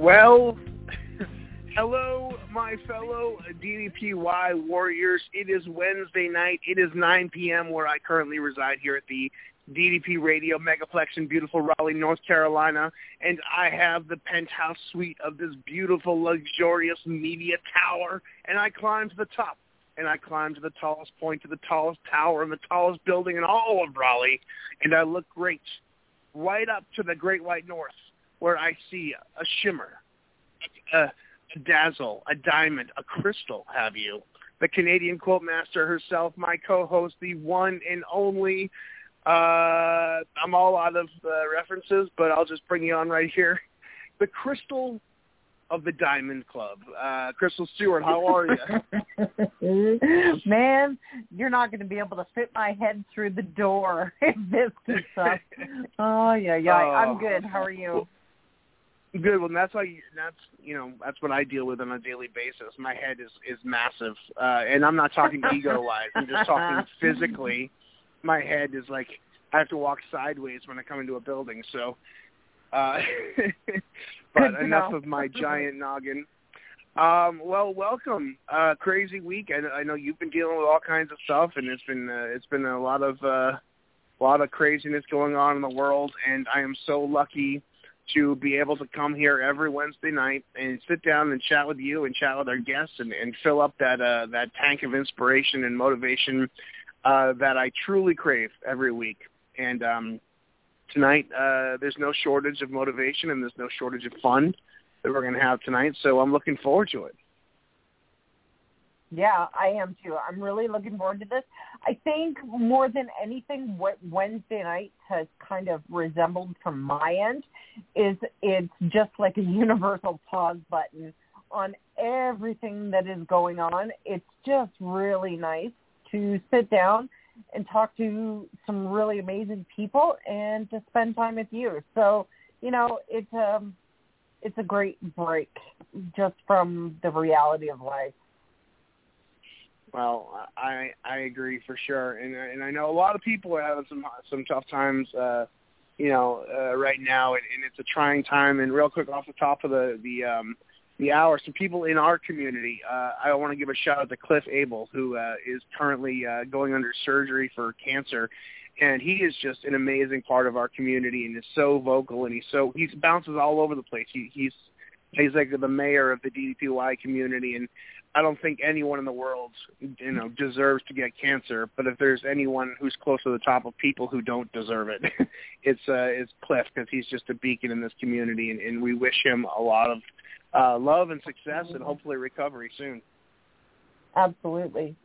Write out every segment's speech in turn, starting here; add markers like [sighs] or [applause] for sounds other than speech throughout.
Well, [laughs] hello, my fellow DDPY warriors. It is Wednesday night. It is 9 p.m. where I currently reside here at the DDP Radio Megaplex in beautiful Raleigh, North Carolina, and I have the penthouse suite of this beautiful, luxurious media tower, and I climb to the top, and I climb to the tallest point, to the tallest tower, and the tallest building in all of Raleigh, and I look great, right up to the Great White North, where I see a shimmer, a, a dazzle, a diamond, a crystal, have you. The Canadian quote master herself, my co-host, the one and only. Uh, I'm all out of uh, references, but I'll just bring you on right here. The crystal of the Diamond Club. Uh, Crystal Stewart, how are you? [laughs] Man, you're not going to be able to fit my head through the door [laughs] if this keeps up. [laughs] Oh yeah, yeah. Oh. I'm good. How are you? Good. Well, that's why. You, that's you know that's what I deal with on a daily basis. My head is is massive, uh, and I'm not talking [laughs] ego wise. I'm just talking physically. My head is like I have to walk sideways when I come into a building. So, uh, [laughs] but enough of my [laughs] giant noggin. Um, well, welcome. Uh, crazy week. I, I know you've been dealing with all kinds of stuff, and it's been uh, it's been a lot of uh, a lot of craziness going on in the world. And I am so lucky to be able to come here every Wednesday night and sit down and chat with you and chat with our guests and, and fill up that uh, that tank of inspiration and motivation uh, that I truly crave every week. And um, tonight, uh, there's no shortage of motivation and there's no shortage of fun that we're going to have tonight. So I'm looking forward to it. Yeah, I am too. I'm really looking forward to this. I think more than anything, what Wednesday night has kind of resembled from my end is it's just like a [laughs] universal pause button on everything that is going on. It's just really nice to sit down and talk to some really amazing people and to spend time with you. So, you know, it's um it's a great break just from the reality of life. Well, I I agree for sure, and and I know a lot of people are having some some tough times, uh, you know, uh, right now, and, and it's a trying time. And real quick, off the top of the the um, the hour, some people in our community, uh, I want to give a shout out to Cliff Abel, who uh, is currently uh, going under surgery for cancer, and he is just an amazing part of our community, and is so vocal, and he's so he bounces all over the place. He, he's he's like the mayor of the DDPY community, and I don't think anyone in the world, you know, deserves to get cancer. But if there's anyone who's close to the top of people who don't deserve it, [laughs] it's uh, it's Cliff because he's just a beacon in this community, and, and we wish him a lot of uh, love and success, and hopefully recovery soon. Absolutely.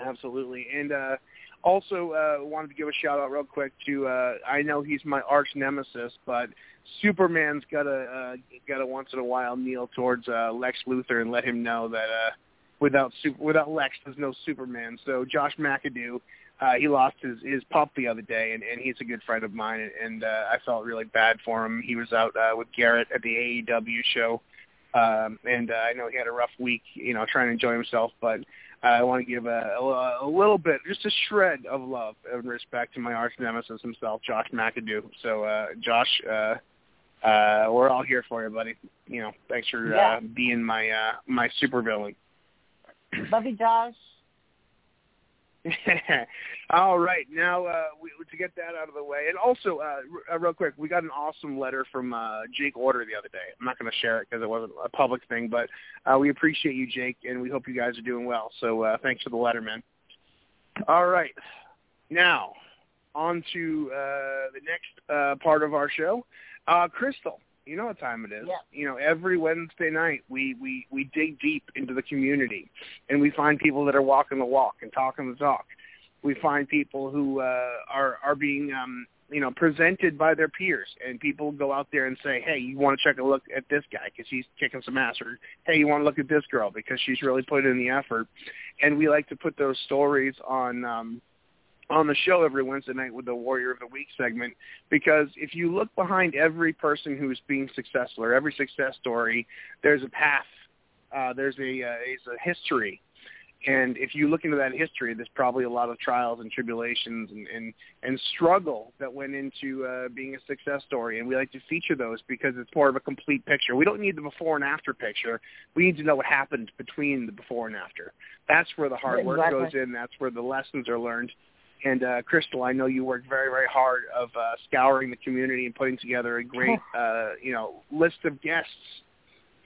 Absolutely, and uh, also uh, wanted to give a shout out real quick to uh, I know he's my arch nemesis, but Superman's got to uh, got to once in a while kneel towards uh, Lex Luthor and let him know that uh, without super, without Lex, there's no Superman. So Josh McAdoo, uh, he lost his his pup the other day, and, and he's a good friend of mine, and, and uh, I felt really bad for him. He was out uh, with Garrett at the AEW show, um, and uh, I know he had a rough week, you know, trying to enjoy himself, but. I want to give a, a, a little bit, just a shred of love and respect to my arch nemesis himself, Josh McAdoo. So, uh, Josh, uh, uh, we're all here for you, buddy. You know, thanks for Yeah. uh, being my uh, my supervillain. Love you, Josh. [laughs] All right, now uh, we, to get that out of the way, and also uh, r- uh, real quick, we got an awesome letter from uh, Jake Order the other day. I'm not going to share it because it wasn't a public thing, but uh, we appreciate you, Jake, and we hope you guys are doing well. So uh, thanks for the letter, man. All right, now on to uh, the next uh, part of our show, uh, Crystal. You know what time it is. Yeah. You know, every Wednesday night we, we, we dig deep into the community and we find people that are walking the walk and talking the talk. We find people who uh, are are being um, you know presented by their peers, and people go out there and say, "Hey, you want to check a look at this guy because he's kicking some ass," or "Hey, you want to look at this girl because she's really putting in the effort." And we like to put those stories on. Um, on the show every Wednesday night with the Warrior of the Week segment because if you look behind every person who's being successful or every success story, there's a path, uh, there's a, uh, there's a history. And if you look into that history, there's probably a lot of trials and tribulations and, and, and struggle that went into uh, being a success story. And we like to feature those because it's more of a complete picture. We don't need the before and after picture. We need to know what happened between the before and after. That's where the hard work Exactly. goes in. That's where the lessons are learned. And uh, Crystal, I know you worked very, very hard of uh, scouring the community and putting together a great, [laughs] uh, you know, list of guests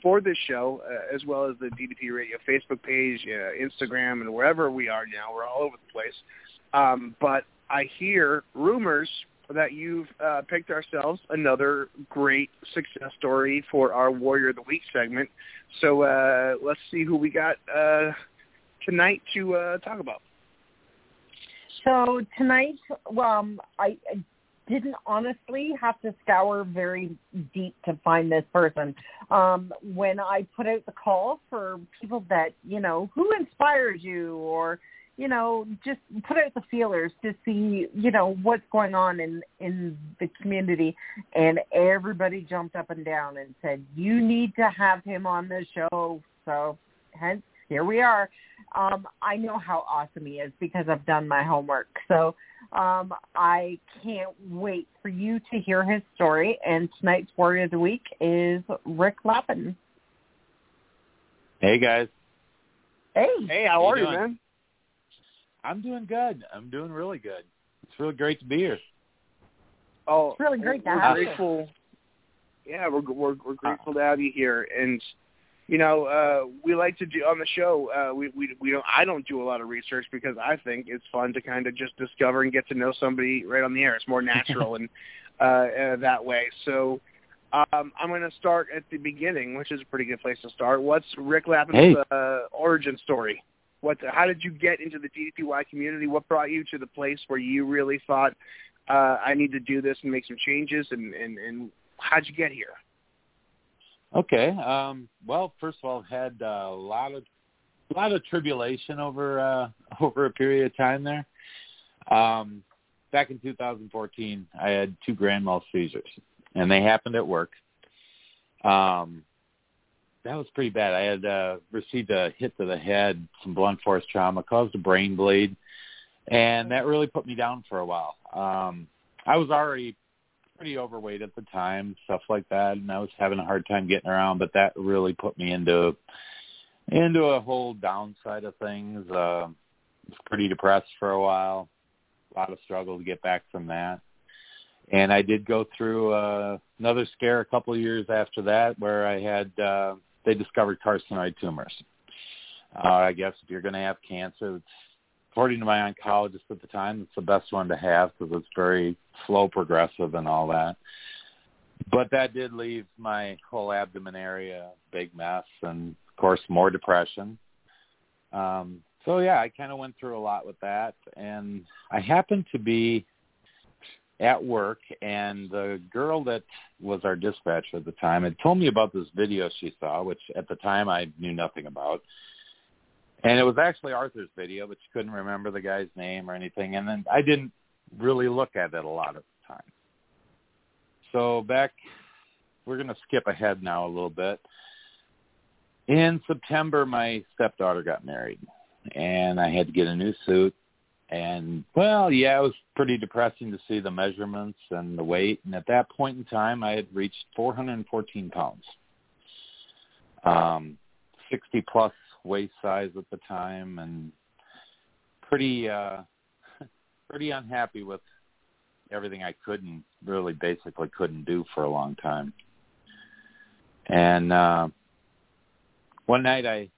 for this show, uh, as well as the DDP Radio Facebook page, uh, Instagram, and wherever we are now. We're all over the place. Um, but I hear rumors that you've uh, picked ourselves another great success story for our Warrior of the Week segment. So uh, let's see who we got uh, tonight to uh, talk about. So tonight, um, I, I didn't honestly have to scour very deep to find this person. Um, when I put out the call for people that you know who inspires you, or you know, just put out the feelers to see you know what's going on in in the community, and everybody jumped up and down and said you need to have him on the show. So hence here we are. Um, I know how awesome he is because I've done my homework. So um, I can't wait for you to hear his story. And tonight's Warrior of the Week is Ric Lappen. Hey guys, Hey. Hey, how How are you you, doing? man? I'm doing good. I'm doing really good. It's really great to be here. Oh, It's really great to we're have you. Yeah, we're we're we're grateful to have you here, and you know, uh, we like to do on the show. Uh, we we we don't. I don't do a lot of research because I think it's fun to kind of just discover and get to know somebody right on the air. It's more natural [laughs] and uh, uh, that way. So. Um, I'm going to start at the beginning, which is a pretty good place to start. What's Ric Lappen's Hey. uh, origin story? What? How did you get into the DDPY community? What brought you to the place where you really thought uh, I need to do this and make some changes? And and and how'd you get here? Okay. Um, well, first of all, had uh, a lot of a lot of tribulation over uh, [laughs] over a period of time there. Um, back in 2014, I had two grand mal seizures, and they happened at work. Um, that was pretty bad. I had uh, received a hit to the head, some blunt force trauma, caused a brain bleed, and that really put me down for a while. Um, I was already pretty overweight at the time, stuff like that, and I was having a hard time getting around. But that really put me into into a whole downside of things. Uh, was pretty depressed for a while. A lot of struggle to get back from that. And I did go through uh, another scare a couple of years after that, where I had uh, they discovered carcinoid tumors. Uh, I guess if you're going to have cancer, it's according to my oncologist at the time, it's the best one to have because it's very slow progressive and all that. But that did leave my whole abdomen area a big mess and of course more depression. Um, so yeah, I kind of went through a lot with that and I happened to be at work and the girl that was our dispatcher at the time had told me about this video she saw, which at the time I knew nothing about. And it was actually Arthur's video, but she couldn't remember the guy's name or anything. And then I didn't really look at it a lot at the time. So back, we're going to skip ahead now a little bit. In September, my stepdaughter got married, and I had to get a new suit. And well, yeah, it was pretty depressing to see the measurements and the weight. And at that point in time, I had reached 414 pounds, um, 60 plus waist size at the time, and pretty uh, [laughs] pretty unhappy with everything I couldn't really basically couldn't do for a long time. And uh, one night I,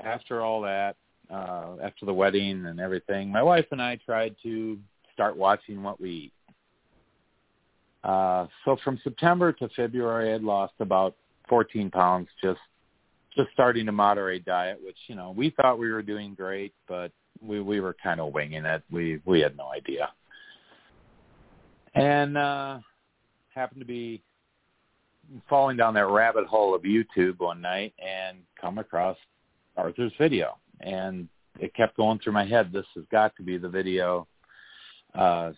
after all that, uh, after the wedding and everything, my wife and I tried to start watching what we eat. Uh, so from September to February, I had lost about 14 pounds just just starting to moderate diet, which you know we thought we were doing great, but we we were kind of winging it. We we had no idea, and uh, happened to be falling down that rabbit hole of YouTube one night and come across Arthur's video, and it kept going through my head. This has got to be the video uh,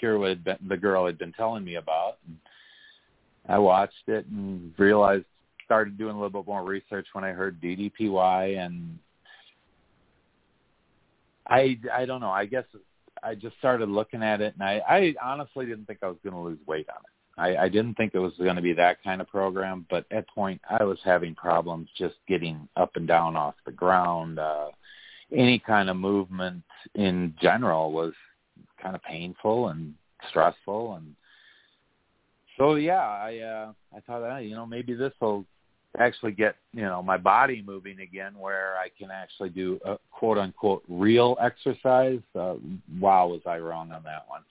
Kira been, the girl had been telling me about. And I watched it and realized, started doing a little bit more research when I heard DDPY, and I I don't know. I guess I just started looking at it, and I I honestly didn't think I was going to lose weight on it. I, I didn't think it was going to be that kind of program, but at point I was having problems just getting up and down off the ground. Uh, any kind of movement in general was kind of painful and stressful, and so yeah, I uh, I thought, ah, you know, maybe this will actually get you know my body moving again, where I can actually do a quote unquote real exercise. Uh, wow, was I wrong on that one?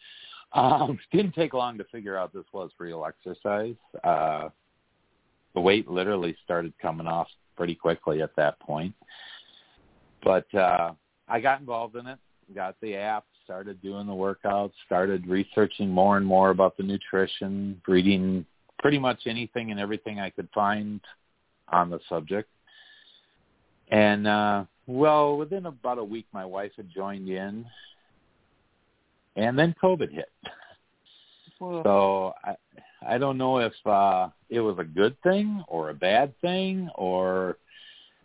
Um, [laughs] didn't take long to figure out this was real exercise. Uh, the weight literally started coming off pretty quickly at that point. But uh, I got involved in it, got the app, started doing the workouts, started researching more and more about the nutrition, reading pretty much anything and everything I could find on the subject. And uh well, within about a week my wife had joined in and then COVID hit. So I I don't know if uh it was a good thing or a bad thing or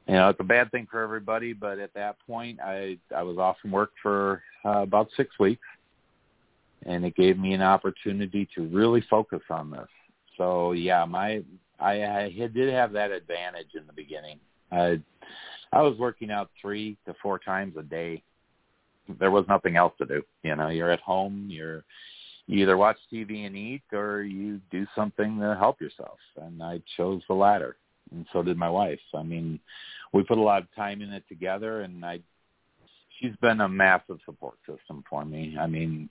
you know, it's a bad thing for everybody, but at that point I I was off from work for uh, about 6 weeks and it gave me an opportunity to really focus on this. So yeah, my I, I did have that advantage in the beginning. I I was working out 3 to 4 times a day there was nothing else to do. You know, you're at home, you're you either watch TV and eat or you do something to help yourself. And I chose the latter. And so did my wife. I mean, we put a lot of time in it together and I she's been a massive support system for me. I mean,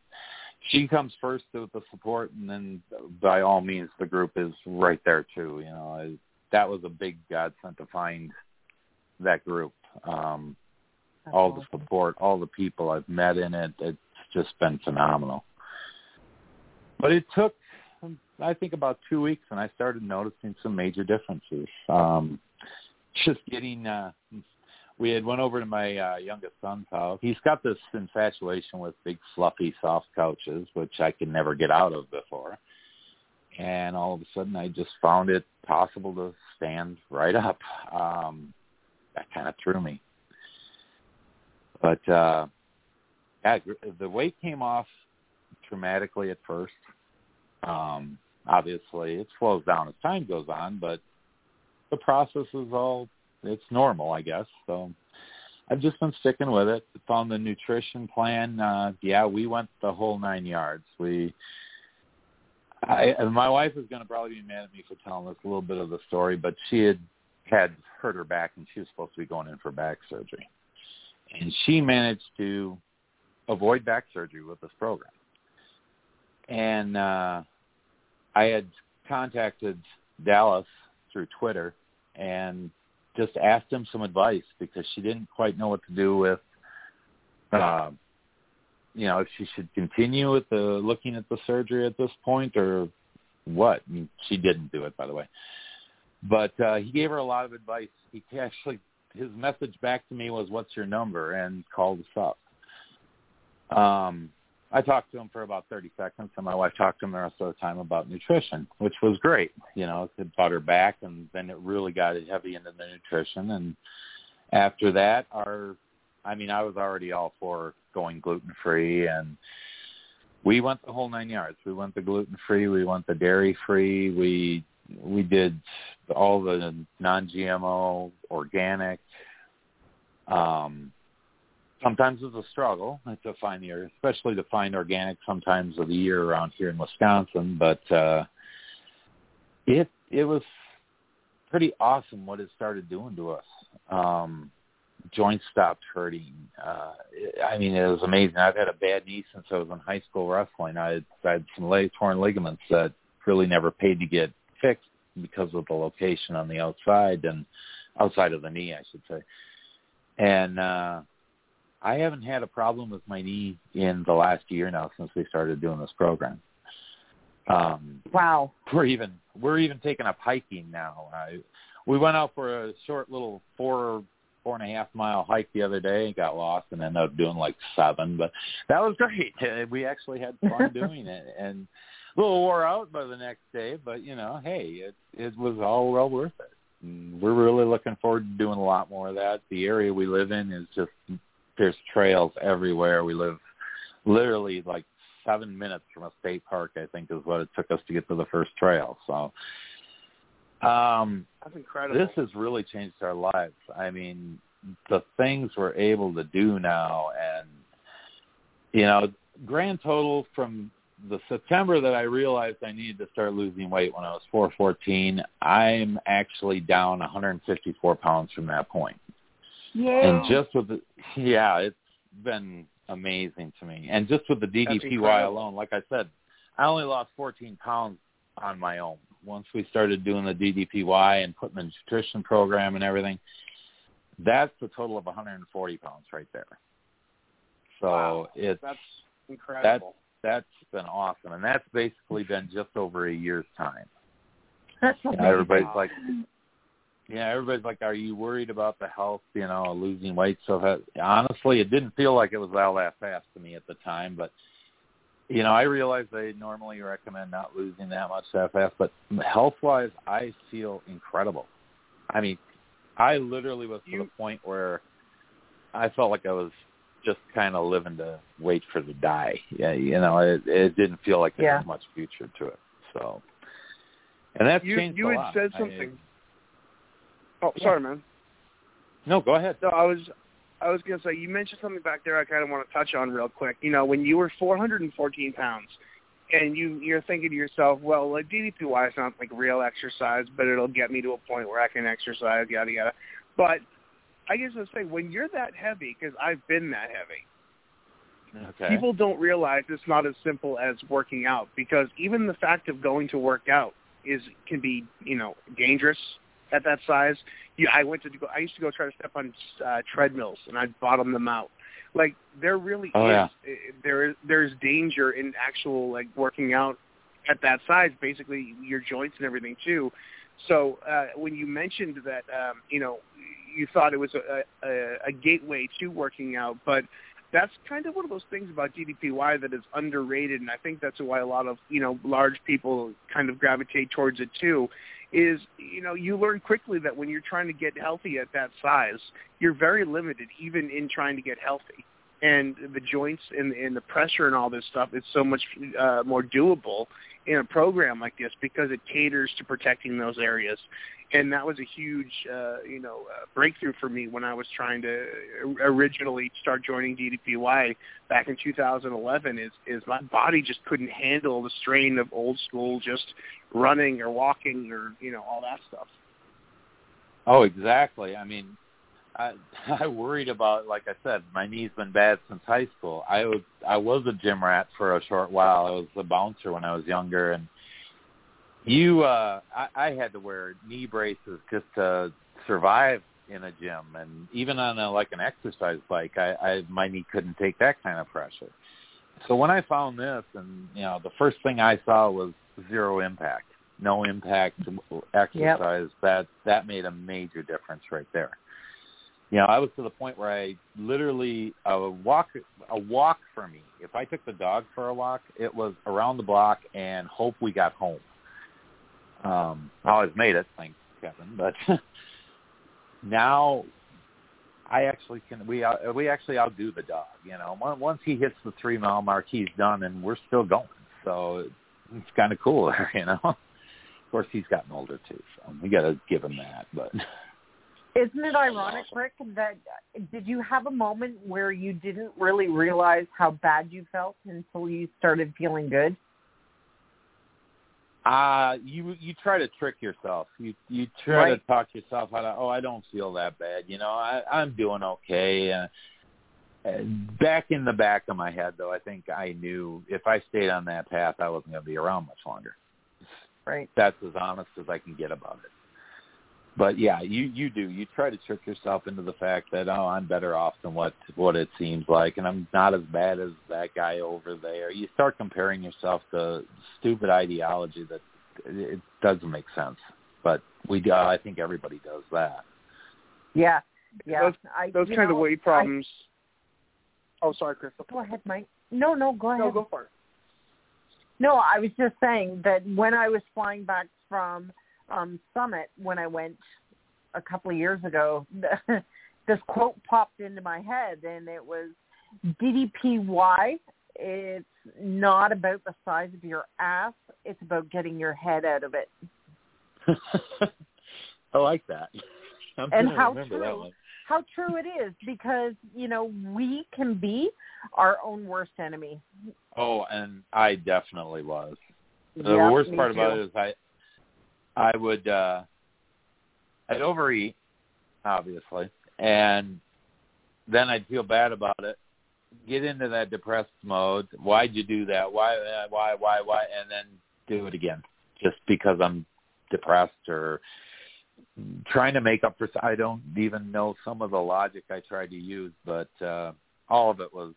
she comes first with the support and then by all means the group is right there too. You know, that was a big godsend to find that group. Um that's all awesome. the support, all the people I've met in it. It's just been phenomenal. But it took, I think, about two weeks, and I started noticing some major differences. Um, just getting, uh, we had went over to my uh, youngest son's house. He's got this infatuation with big, fluffy, soft couches, which I could never get out of before. And all of a sudden, I just found it possible to stand right up. Um, that kind of threw me. But uh, yeah, the weight came off dramatically at first. Um, obviously, it slows down as time goes on, but the process is all it's normal, I guess. So I've just been sticking with it. Found the nutrition plan. Uh, yeah, we went the whole nine yards. We, I, my wife is going to probably be mad at me for telling us a little bit of the story, but she had had hurt her back and she was supposed to be going in for back surgery and she managed to avoid back surgery with this program. And uh, I had contacted Dallas through Twitter and just asked him some advice because she didn't quite know what to do with, uh, you know, if she should continue with the looking at the surgery at this point or what. Mean, she didn't do it, by the way. But uh, he gave her a lot of advice. He actually his message back to me was, "What's your number?" and called us up. Um, I talked to him for about 30 seconds, and my wife talked to him the rest of the time about nutrition, which was great. You know, it brought her back, and then it really got heavy into the nutrition. And after that, our I mean, I was already all for going gluten free, and we went the whole nine yards. We went the gluten free, we went the dairy free, we we did all the non-GMO, organic. Um, sometimes it's a struggle to find the, especially to find organic sometimes of the year around here in Wisconsin. But uh, it it was pretty awesome what it started doing to us. Um, joints stopped hurting. Uh, I mean, it was amazing. I've had a bad knee since I was in high school wrestling. I had, I had some leg torn ligaments that really never paid to get fixed because of the location on the outside and outside of the knee, I should say. And uh, I haven't had a problem with my knee in the last year now since we started doing this program. Um, wow. We're even we're even taking up hiking now. I, we went out for a short little four four and a half mile hike the other day and got lost and ended up doing like seven, but that was [laughs] great. We actually had fun [laughs] doing it and a little wore out by the next day, but you know, hey, it it was all well worth it. And we're really looking forward to doing a lot more of that. The area we live in is just there's trails everywhere. We live literally like seven minutes from a state park. I think is what it took us to get to the first trail. So um, That's incredible. this has really changed our lives. I mean, the things we're able to do now, and you know, grand total from the September that I realized I needed to start losing weight when I was 414, I'm actually down 154 pounds from that point. Yeah. And just with the, yeah, it's been amazing to me. And just with the DDPY alone, like I said, I only lost 14 pounds on my own. Once we started doing the DDPY and putting the nutrition program and everything, that's a total of 140 pounds right there. So Wow. it's That's incredible. that's been awesome, and that's basically been just over a year's time. That's You know, everybody's like, yeah, everybody's like, are you worried about the health? You know, losing weight. So honestly, it didn't feel like it was all that fast to me at the time, but you know, I realize they normally recommend not losing that much that fast, but health wise, I feel incredible. I mean, I literally was to the point where I felt like I was just kind of living to wait for the die. Yeah, you know, it, it didn't feel like there Yeah. was much future to it. So, and that's you changed you a had lot. said I- oh, sorry, man. no, go ahead. No, I was I was gonna say you mentioned something back there. I kind of want to touch on real quick. You know, when you were 414 pounds, and you you're thinking to yourself, well, like DDPY is not like real exercise, but it'll get me to a point where I can exercise, yada yada. But I guess I'll say when you're that heavy, because I've been that heavy, Okay. people don't realize it's not as simple as working out because even the fact of going to work out is can be you know dangerous at that size. You, I went to go. I used to go try to step on uh, treadmills and I'd bottom them out. Like there really Oh, is yeah. there is there's danger in actual like working out at that size. Basically, your joints and everything too. So uh, when you mentioned that, um, you know, you thought it was a, a, a gateway to working out, but that's kind of one of those things about DDPY that is underrated, and I think that's why a lot of you know large people kind of gravitate towards it too. Is you know you learn quickly that when you're trying to get healthy at that size, you're very limited even in trying to get healthy, and the joints and, and the pressure and all this stuff is so much uh, more doable in a program like this because it caters to protecting those areas and that was a huge uh, you know uh, breakthrough for me when I was trying to originally start joining DDPY back in 2011. Is is my body just couldn't handle the strain of old school just running or walking or you know all that stuff. Oh, exactly. I mean, I [laughs] I worried about like I said, my knee's been bad since high school. I was I was a gym rat for a short while. I was a bouncer when I was younger and you uh I, I had to wear knee braces just to survive in a gym and even on a like an exercise bike I, I my knee couldn't take that kind of pressure. So when I found this and you know, the first thing I saw was zero impact. No impact exercise that that made a major difference right there you know, I was to the point where I literally a walk a walk for me. If I took the dog for a walk, it was around the block and hope we got home. Um, I always made it, thank Kevin. But [laughs] now, I actually can. We uh, we actually outdo the dog. You know, Once- he hits the three mile mark, he's done, and we're still going. So it's kind of cool there. [laughs] You know. Of course, he's gotten older too, so we got to give him that. But [laughs] Isn't it ironic, Ric, that did you have a moment where you didn't really realize how bad you felt until you started feeling good? Uh you you try to trick yourself. You you try Right. to talk yourself out of oh I don't feel that bad. You know I I'm doing okay. Uh, and back in the back of my head though, I think I knew if I stayed on that path, I wasn't going to be around much longer. Right. That's as honest as I can get about it. But yeah, you you do. You try to trick yourself into the fact that oh, I'm better off than what what it seems like, and I'm not as bad as that guy over there. You start comparing yourself to stupid ideology that it doesn't make sense. But we, uh, I think everybody does that. Yeah. Yeah. Those- I, Those you kind of weight problems. oh, sorry, Crystal. Go ahead, Mike. No, no, go ahead. No, go for it. No, I was just saying that when I was flying back from um Summit when I went a couple of years ago, [laughs] this quote popped into my head and it was DDPY. It's not about the size of your ass. It's about getting your head out of it. [laughs] I like that. [laughs] I'm And how remember that true. one. How true it is because, you know, we can be our own worst enemy. Oh, and I definitely was. The Yeah, worst me part about it is I I would uh I'd overeat, obviously, and then I'd feel bad about it. Get into that depressed mode. Why'd you do that? Why uh, why why why and then do it again. Just because I'm depressed or trying to make up for I don't even know some of the logic I tried to use, but uh all of it was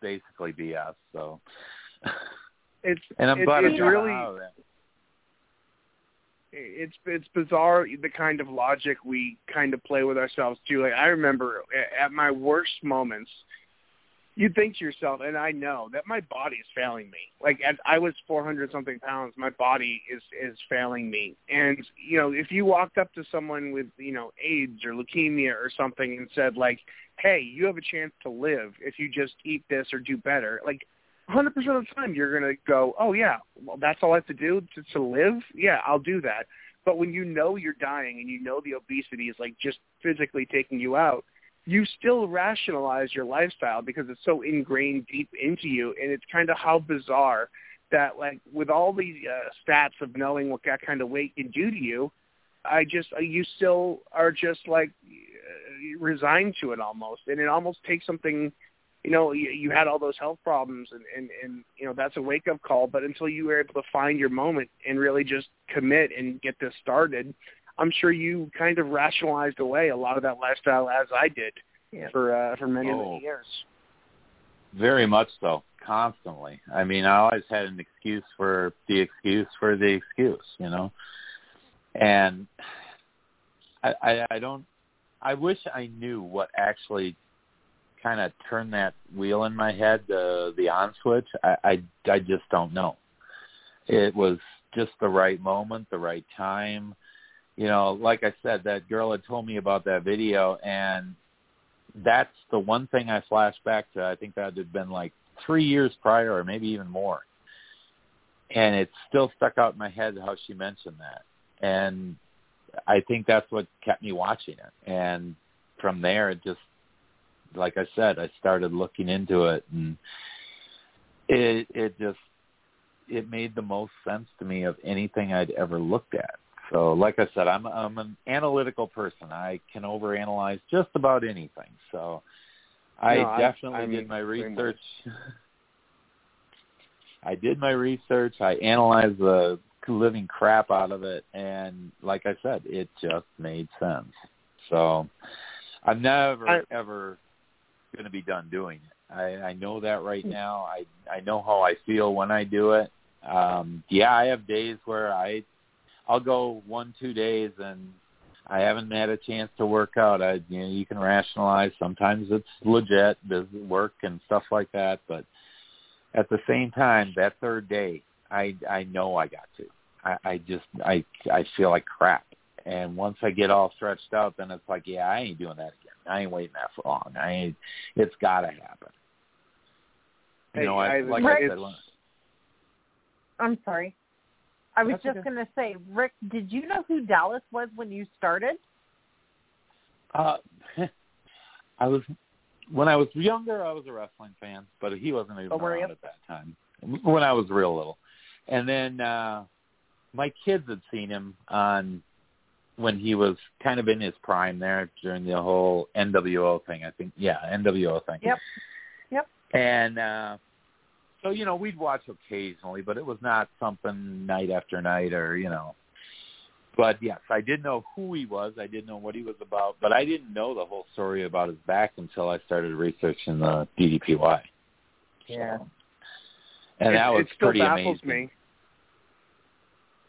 basically BS. So It's and I'm glad it's really out of that. It's it's bizarre the kind of logic we kind of play with ourselves too. Like I remember at my worst moments, you think to yourself, and I know that my body is failing me. Like as I was 400 something pounds, my body is is failing me. And you know, if you walked up to someone with you know AIDS or leukemia or something and said like, "Hey, you have a chance to live if you just eat this or do better," like 100% of the time you're going to go, oh yeah, well that's all I have to do to, to live? Yeah, I'll do that. But when you know you're dying and you know the obesity is like just physically taking you out, you still rationalize your lifestyle because it's so ingrained deep into you and it's kind of how bizarre that like with all these uh, stats of knowing what that kind of weight can do to you, I just uh, you still are just like uh, resigned to it almost and it almost takes something you know, you, you had all those health problems and, and, and, you know, that's a wake up call. But until you were able to find your moment and really just commit and get this started, I'm sure you kind of rationalized away a lot of that lifestyle as I did Yeah. for, uh, for many, Oh. many years. Very much so, constantly. I mean, I always had an excuse for the excuse for the excuse, you know. And I, I, I don't. I wish I knew what actually kind of turned that wheel in my head, the the on switch. I, I, I just don't know. It was just the right moment, the right time. You know, like I said, that girl had told me about that video, and that's the one thing I flashed back to. I think that had been like three years prior, or maybe even more. And it still stuck out in my head how she mentioned that, and I think that's what kept me watching it. And from there, it just, like I said, I started looking into it, and it it just it made the most sense to me of anything I'd ever looked at. So, like I said, I'm I'm an analytical person. I can overanalyze just about anything. So, I No, definitely I'm did my the same way. research. [laughs] I did my research. I analyzed the living crap out of it, and like I said, it just made sense. So, I've never I- ever going to be done doing it. I, I know that right now. I I know how I feel when I do it. Um, yeah, I have days where I I'll go one two days and I haven't had a chance to work out. I you know you can rationalize. Sometimes it's legit, does work and stuff like that. But at the same time, that third day, I I know I got to. I, I just I I feel like crap. And once I get all stretched out, then it's like, yeah, I ain't doing that again. I ain't waiting that for long. I ain't. It's got to happen. You Hey, know, I, I- like Ric- I said, when- I'm sorry. I was That's just okay. going to say, Ric, did you know who Dallas was when you started? Uh, [laughs] I was when I was younger. I was a wrestling fan, but he wasn't even Oh, were around at that time. When I was real little, and then uh my kids had seen him on when he was kind of in his prime there during the whole NWO thing. I think, yeah, NWO thing. Yep. Yep. And uh so you know we'd watch occasionally, but it was not something night after night or you know but yes, I did know who he was. I did know what he was about, but I didn't know the whole story about his back until I started researching the DDPY. Yeah. And it, that was it still pretty baffles amazing. me.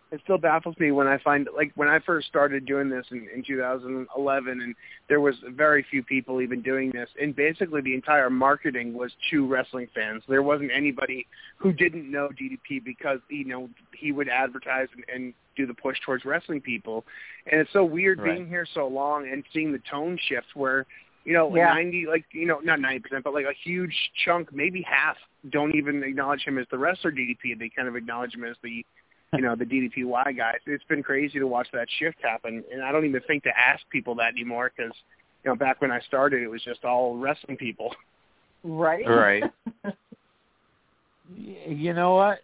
It still baffles me when I find like when I first started doing this in, in 2011, and there was very few people even doing this, and basically the entire marketing was to wrestling fans. There wasn't anybody who didn't know DDP because you know he would advertise and, and do the push towards wrestling people, and it's so weird Right. being here so long and seeing the tone shift where you know, Yeah. 90, like, you know, not 90%, but like a huge chunk, maybe half, don't even acknowledge him as the wrestler DDP. They kind of acknowledge him as the, you know, the DDPY guy. It's been crazy to watch that shift happen. And I don't even think to ask people that anymore because, you know, back when I started, it was just all wrestling people. Right? Right. [laughs] You know what?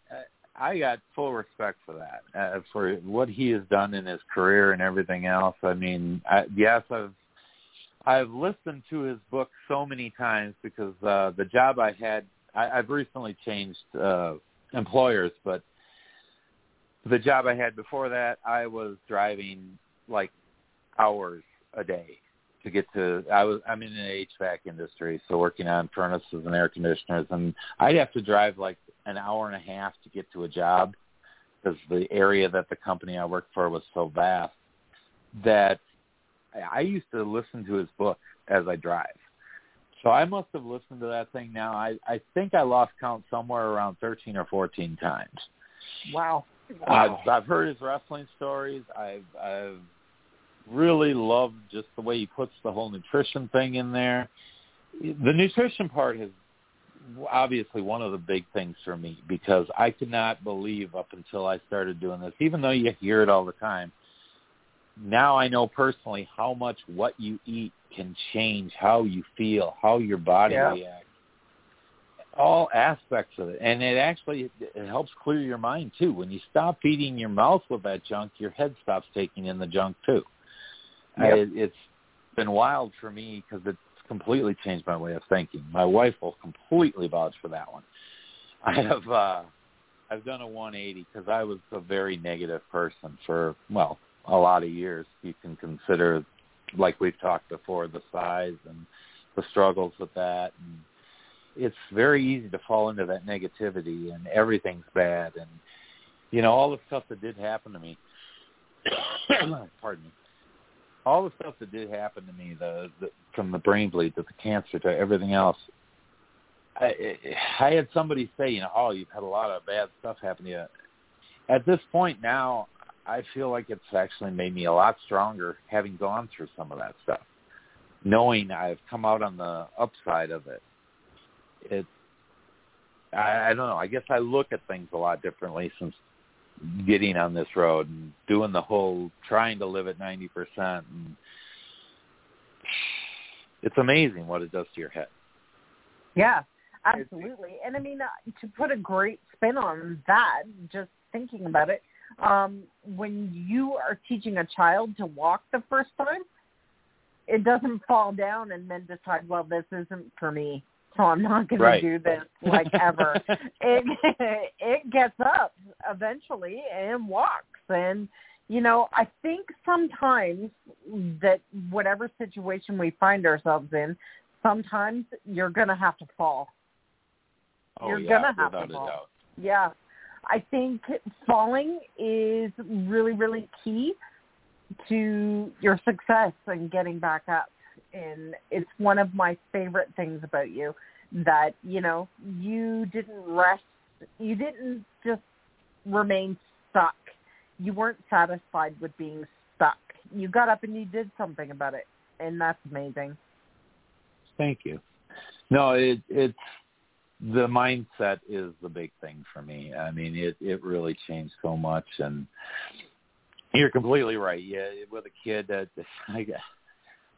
I got full respect for that, uh, for what he has done in his career and everything else. I mean, I, yes, I've I've listened to his book so many times because uh, the job I had, I, I've recently changed uh, employers, but the job I had before that, I was driving like hours a day to get to I was I'm in the HVAC industry, so working on furnaces and air conditioners and I'd have to drive like an hour and a half to get to a job because the area that the company I worked for was so vast that I used to listen to his book as I drive. So I must have listened to that thing now. I I think I lost count somewhere around 13 or 14 times. Wow. I've I've heard his wrestling stories. I've I've really loved just the way he puts the whole nutrition thing in there. The nutrition part is obviously one of the big things for me because I could not believe up until I started doing this, even though you hear it all the time. Now I know personally how much what you eat can change how you feel, how your body Yeah. reacts all aspects of it. And it actually it helps clear your mind too. When you stop feeding your mouth with that junk your head stops taking in the junk too. Yep. it's been wild for me because it's completely changed my way of thinking. My wife will completely vouch for that one. [laughs] I have uh i've done a 180 because i was a very negative person for well a lot of years. You can consider like we've talked before the size and the struggles with that and it's very easy to fall into that negativity and everything's bad. And you know all the stuff that did happen to me [coughs] pardon me. All the stuff that did happen to me the, the from the brain bleed to the cancer to everything else i i had somebody say you know oh you've had a lot of bad stuff happen to you. At this point now i feel like it's actually made me a lot stronger having gone through some of that stuff knowing i've come out on the upside of it it I, I don't know. I guess I look at things a lot differently since getting on this road and doing the whole trying to live at ninety percent and it's amazing what it does to your head. Yeah, absolutely. And I mean, uh, to put a great spin on that, just thinking about it, um, when you are teaching a child to walk the first time, it doesn't fall down and then decide, well, this isn't for me, so I'm not going Right. to do this like ever. [laughs] it it gets up eventually and walks, and you know, I think sometimes that whatever situation we find ourselves in, sometimes you're going to have to fall. Oh You're yeah, gonna have to fall. doubt. Yeah. I think falling is really, really key to your success and getting back up. And it's one of my favorite things about you that, you know, you didn't rest. You didn't just remain stuck. You weren't satisfied with being stuck. You got up and you did something about it. And that's amazing. Thank you. No, it it's the mindset is the big thing for me. I mean, it it really changed so much, and you're completely right. Yeah, with a kid that [laughs] I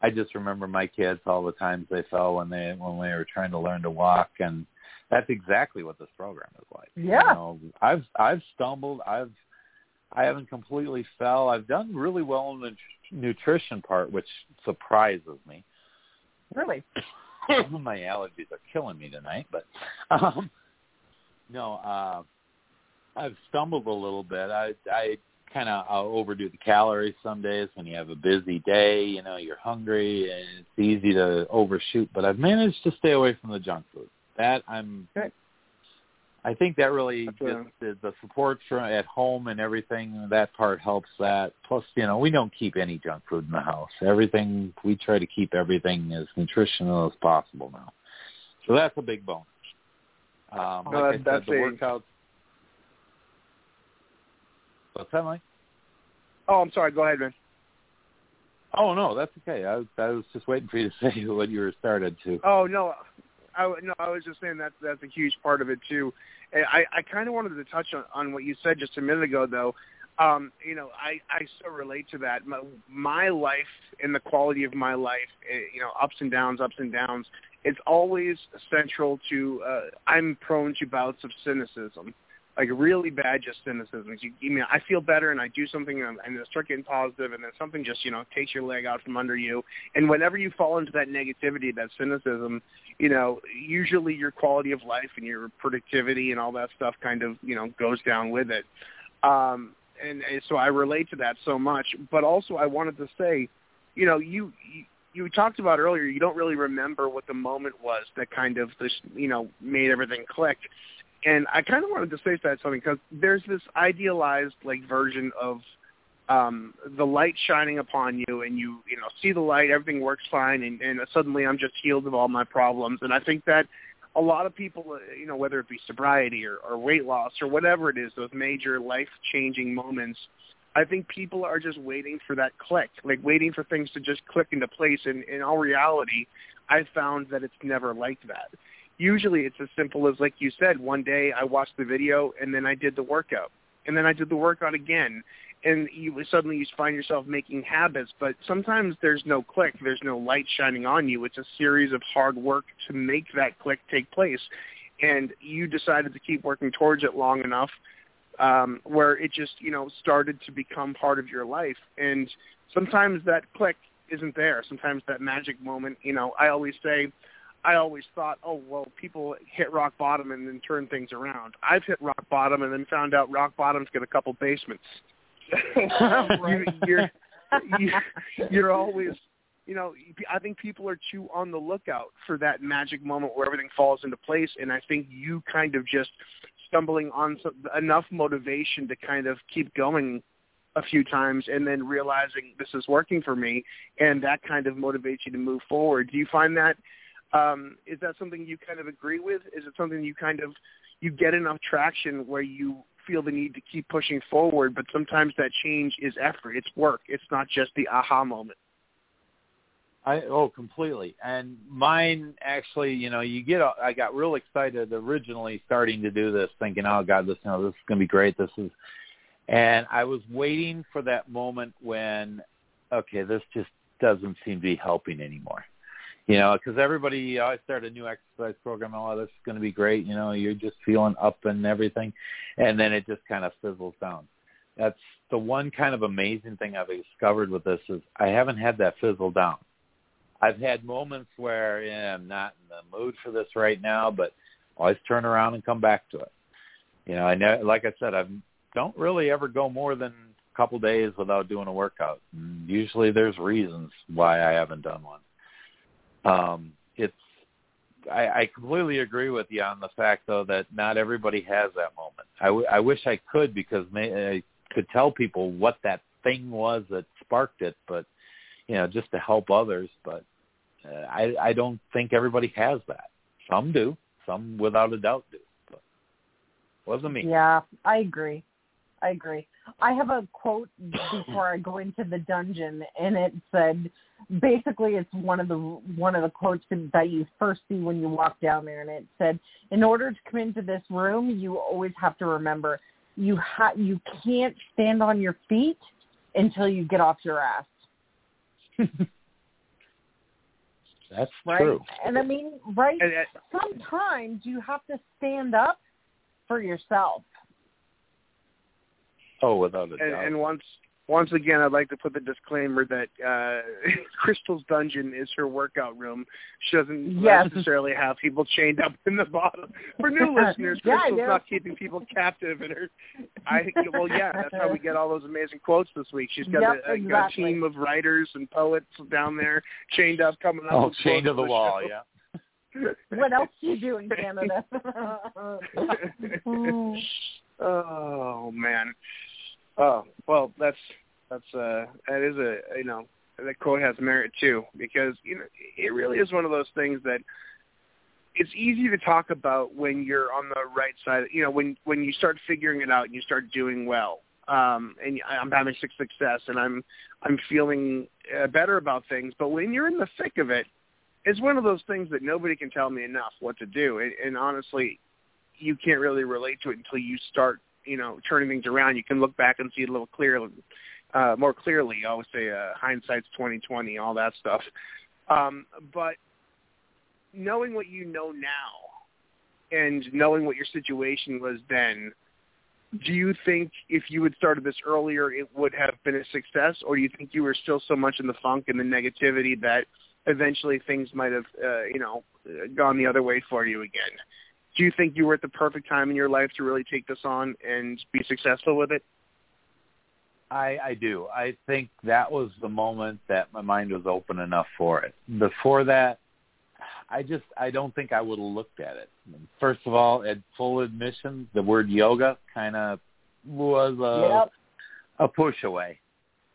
I just remember my kids all the times they fell when they when they were trying to learn to walk, and that's exactly what this program is like. Yeah. You know, I've I've stumbled. I've I haven't completely fell. I've done really well in the nutrition part, which surprises me. Really? [coughs] my allergies are killing me tonight, but um no, uh I've stumbled a little bit. I I kind of uh, overdo the calories some days when you have a busy day, you know, you're hungry and it's easy to overshoot, but I've managed to stay away from the junk food. That I'm Good. I think that really That's just the, the support from at home and everything that part helps that. Plus, you know, we don't keep any junk food in the house. Everything we try to keep everything as nutritional as possible now. So that's a big bonus. Um, No, like I said, that's the a- workouts. What's that, Mike? Oh, I'm sorry. Go ahead, man. Oh no, that's okay. I, was- I was just waiting for you to [laughs] say what you were started to. Oh no, I no, I was just saying that that's a huge part of it too. And I I kind of wanted to touch on, on what you said just a minute ago, though. Um, you know, I I so relate to that. My, my life and the quality of my life, eh, you know, ups and downs, ups and downs. It's always central to. Uh, I'm prone to bouts of cynicism, like really bad just cynicism. You, you mean I feel better and I do something and, and I start getting positive, and then something just you know takes your leg out from under you. And whenever you fall into that negativity, that cynicism, you know, usually your quality of life and your productivity and all that stuff kind of, you know, goes down with it. Um, and, and so I relate to that so much. But also I wanted to say, you know, you, you you talked about earlier, you don't really remember what the moment was that kind of this, you know, made everything click. And I kind of wanted to say that something because there's this idealized like version of um the light shining upon you and you you know see the light everything works fine and, and suddenly i'm just healed of all my problems. And i think that a lot of people uh, you know whether it be sobriety or, or weight loss or whatever it is those major life changing moments i think people are just waiting for that click like waiting for things to just click into place. And in all reality i found that it's never like that usually it's as simple as like you said one day i watched the video and then i did the workout. And then i did the workout again. And you suddenly you find yourself making habits but sometimes there's no click. There's no light shining on you. It's a series of hard work to make that click take place. And you decided to keep working towards it long enough um where it just you know started to become part of your life. And sometimes that click isn't there. Sometimes that magic moment you know i always say I always thought, oh well, people hit rock bottom and then turn things around. I've hit rock bottom and then found out rock bottom's got a couple basements. [laughs] [laughs] you, you're you, you're always, you know, I think people are too on the lookout for that magic moment where everything falls into place, and I think you kind of just stumbling on some, enough motivation to kind of keep going a few times and then realizing this is working for me and that kind of motivates you to move forward. Do you find that um, is that something you kind of agree with? Is it something you kind of you get enough traction where you feel the need to keep pushing forward, but sometimes that change is effort. It's work. It's not just the aha moment. I oh completely. And mine actually, you know, you get I got real excited originally starting to do this thinking, "Oh god, this you know, this is to be great. This is and I was waiting for that moment when okay, this just doesn't seem to be helping anymore. You know, because everybody, I start a new exercise program. Oh, this is going to be great. You know, you're just feeling up and everything, and then it just kind of fizzles down. That's the one kind of amazing thing I've discovered with this is I haven't had that fizzle down. I've had moments where yeah, I'm not in the mood for this right now, but always turn around and come back to it. You know, I know, like I said, I don't really ever go more than a couple days without doing a workout. Usually, there's reasons why I haven't done one. Um, it's I, I completely agree with you on the fact, though, that not everybody has that moment. I, w- I wish I could because may, I could tell people what that thing was that sparked it, but you know, just to help others. But uh, I, I don't think everybody has that. Some do. Some, without a doubt, do. But wasn't me. Yeah, I agree. I agree. I have a quote [laughs] before I go into the dungeon, and it said, basically, it's one of the one of the quotes that you first see when you walk down there, and it said, "In order to come into this room, you always have to remember you ha- you can't stand on your feet until you get off your ass." [laughs] That's right? true. And I mean, right? And, uh, Sometimes you have to stand up for yourself. Oh, without a and, doubt. and once once again, I'd like to put the disclaimer that uh, [laughs] Crystal's dungeon is her workout room. She doesn't Yes. necessarily have people chained up in the bottom. For new [laughs] listeners, Yeah, Crystal's do. not keeping people captive in her. I well, yeah, that's how we get all those amazing quotes this week. She's got Yep, a, a, exactly. a team of writers and poets down there chained up, coming up. oh, with chained to quotes the wall, show. yeah. [laughs] What else do you do in Canada? oh man. Oh well, that's that's uh that is a you know that quote has merit too because you know it really is one of those things that it's easy to talk about when you're on the right side. You know when when you start figuring it out and you start doing well. Um, and I'm having suc- success, and I'm I'm feeling uh, better about things. But when you're in the thick of it, it's one of those things that nobody can tell me enough what to do. And, and honestly, you can't really relate to it until you start, you know, turning things around. You can look back and see it a little clearly, uh, more clearly. I always say uh, hindsight's twenty twenty, all that stuff. Um, but knowing what you know now, and knowing what your situation was then, do you think if you had started this earlier, it would have been a success, or do you think you were still so much in the funk and the negativity that eventually things might have, uh, you know, gone the other way for you again? Do you think you were at the perfect time in your life to really take this on and be successful with it? I, I do. I think that was the moment that my mind was open enough for it. Before that, I just I don't think I would have looked at it. First of all, at full admission, the word yoga kind of was a yep. a push away.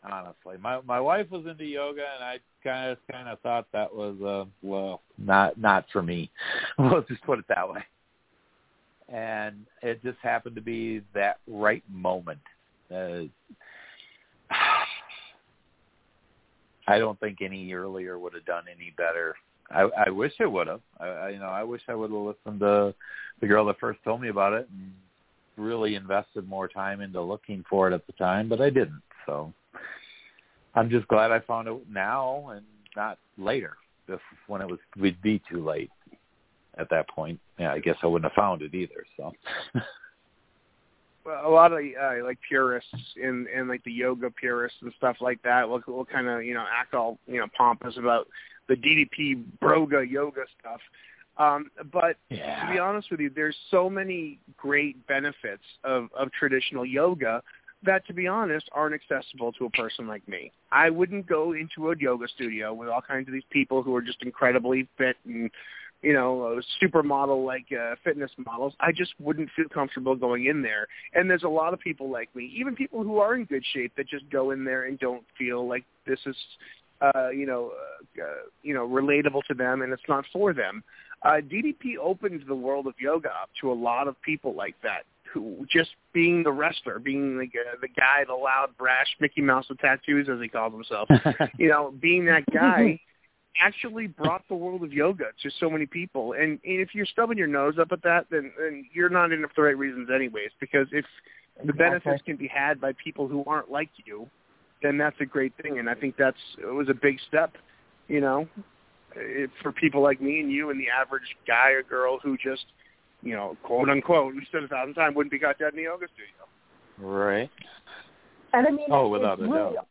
Honestly, my my wife was into yoga, and I kind of kind of thought that was uh well not not for me. [laughs] Let's just put it that way. And it just happened to be that right moment. Uh, [sighs] I don't think any earlier would have done any better. I, I wish it would have. I, I, you know, I wish I would have listened to the girl that first told me about it and really invested more time into looking for it at the time, but I didn't. So I'm just glad I found it now and not later, if when it was would be too late at that point. Yeah, I guess I wouldn't have found it either. So well, a lot of uh, like purists and and like the yoga purists and stuff like that will will kind of you know act all you know pompous about the DDP broga yoga stuff. Um, but yeah. to be honest with you, there's so many great benefits of of traditional yoga that, to be honest, aren't accessible to a person like me. I wouldn't go into a yoga studio with all kinds of these people who are just incredibly fit and you know, supermodel like uh, fitness models. I just wouldn't feel comfortable going in there. And there's a lot of people like me, even people who are in good shape, that just go in there and don't feel like this is, uh, you know, uh, uh, you know, relatable to them, and it's not for them. Uh, DDP opened the world of yoga up to a lot of people like that. Who just being the wrestler, being like uh, the guy, the loud, brash Mickey Mouse with tattoos, as he calls himself, [laughs] you know, being that guy [laughs] actually brought the world of yoga to so many people. And, and if you're stubbing your nose up at that, then, then you're not in it for the right reasons anyways. Because if the benefits can be had by people who aren't like you, then that's a great thing. And I think that's it was a big step, you know, it, for people like me and you and the average guy or girl who just, you know, quote unquote, we said a thousand times, wouldn't be caught dead in the yoga studio. right. And I mean, Oh, without a really, doubt.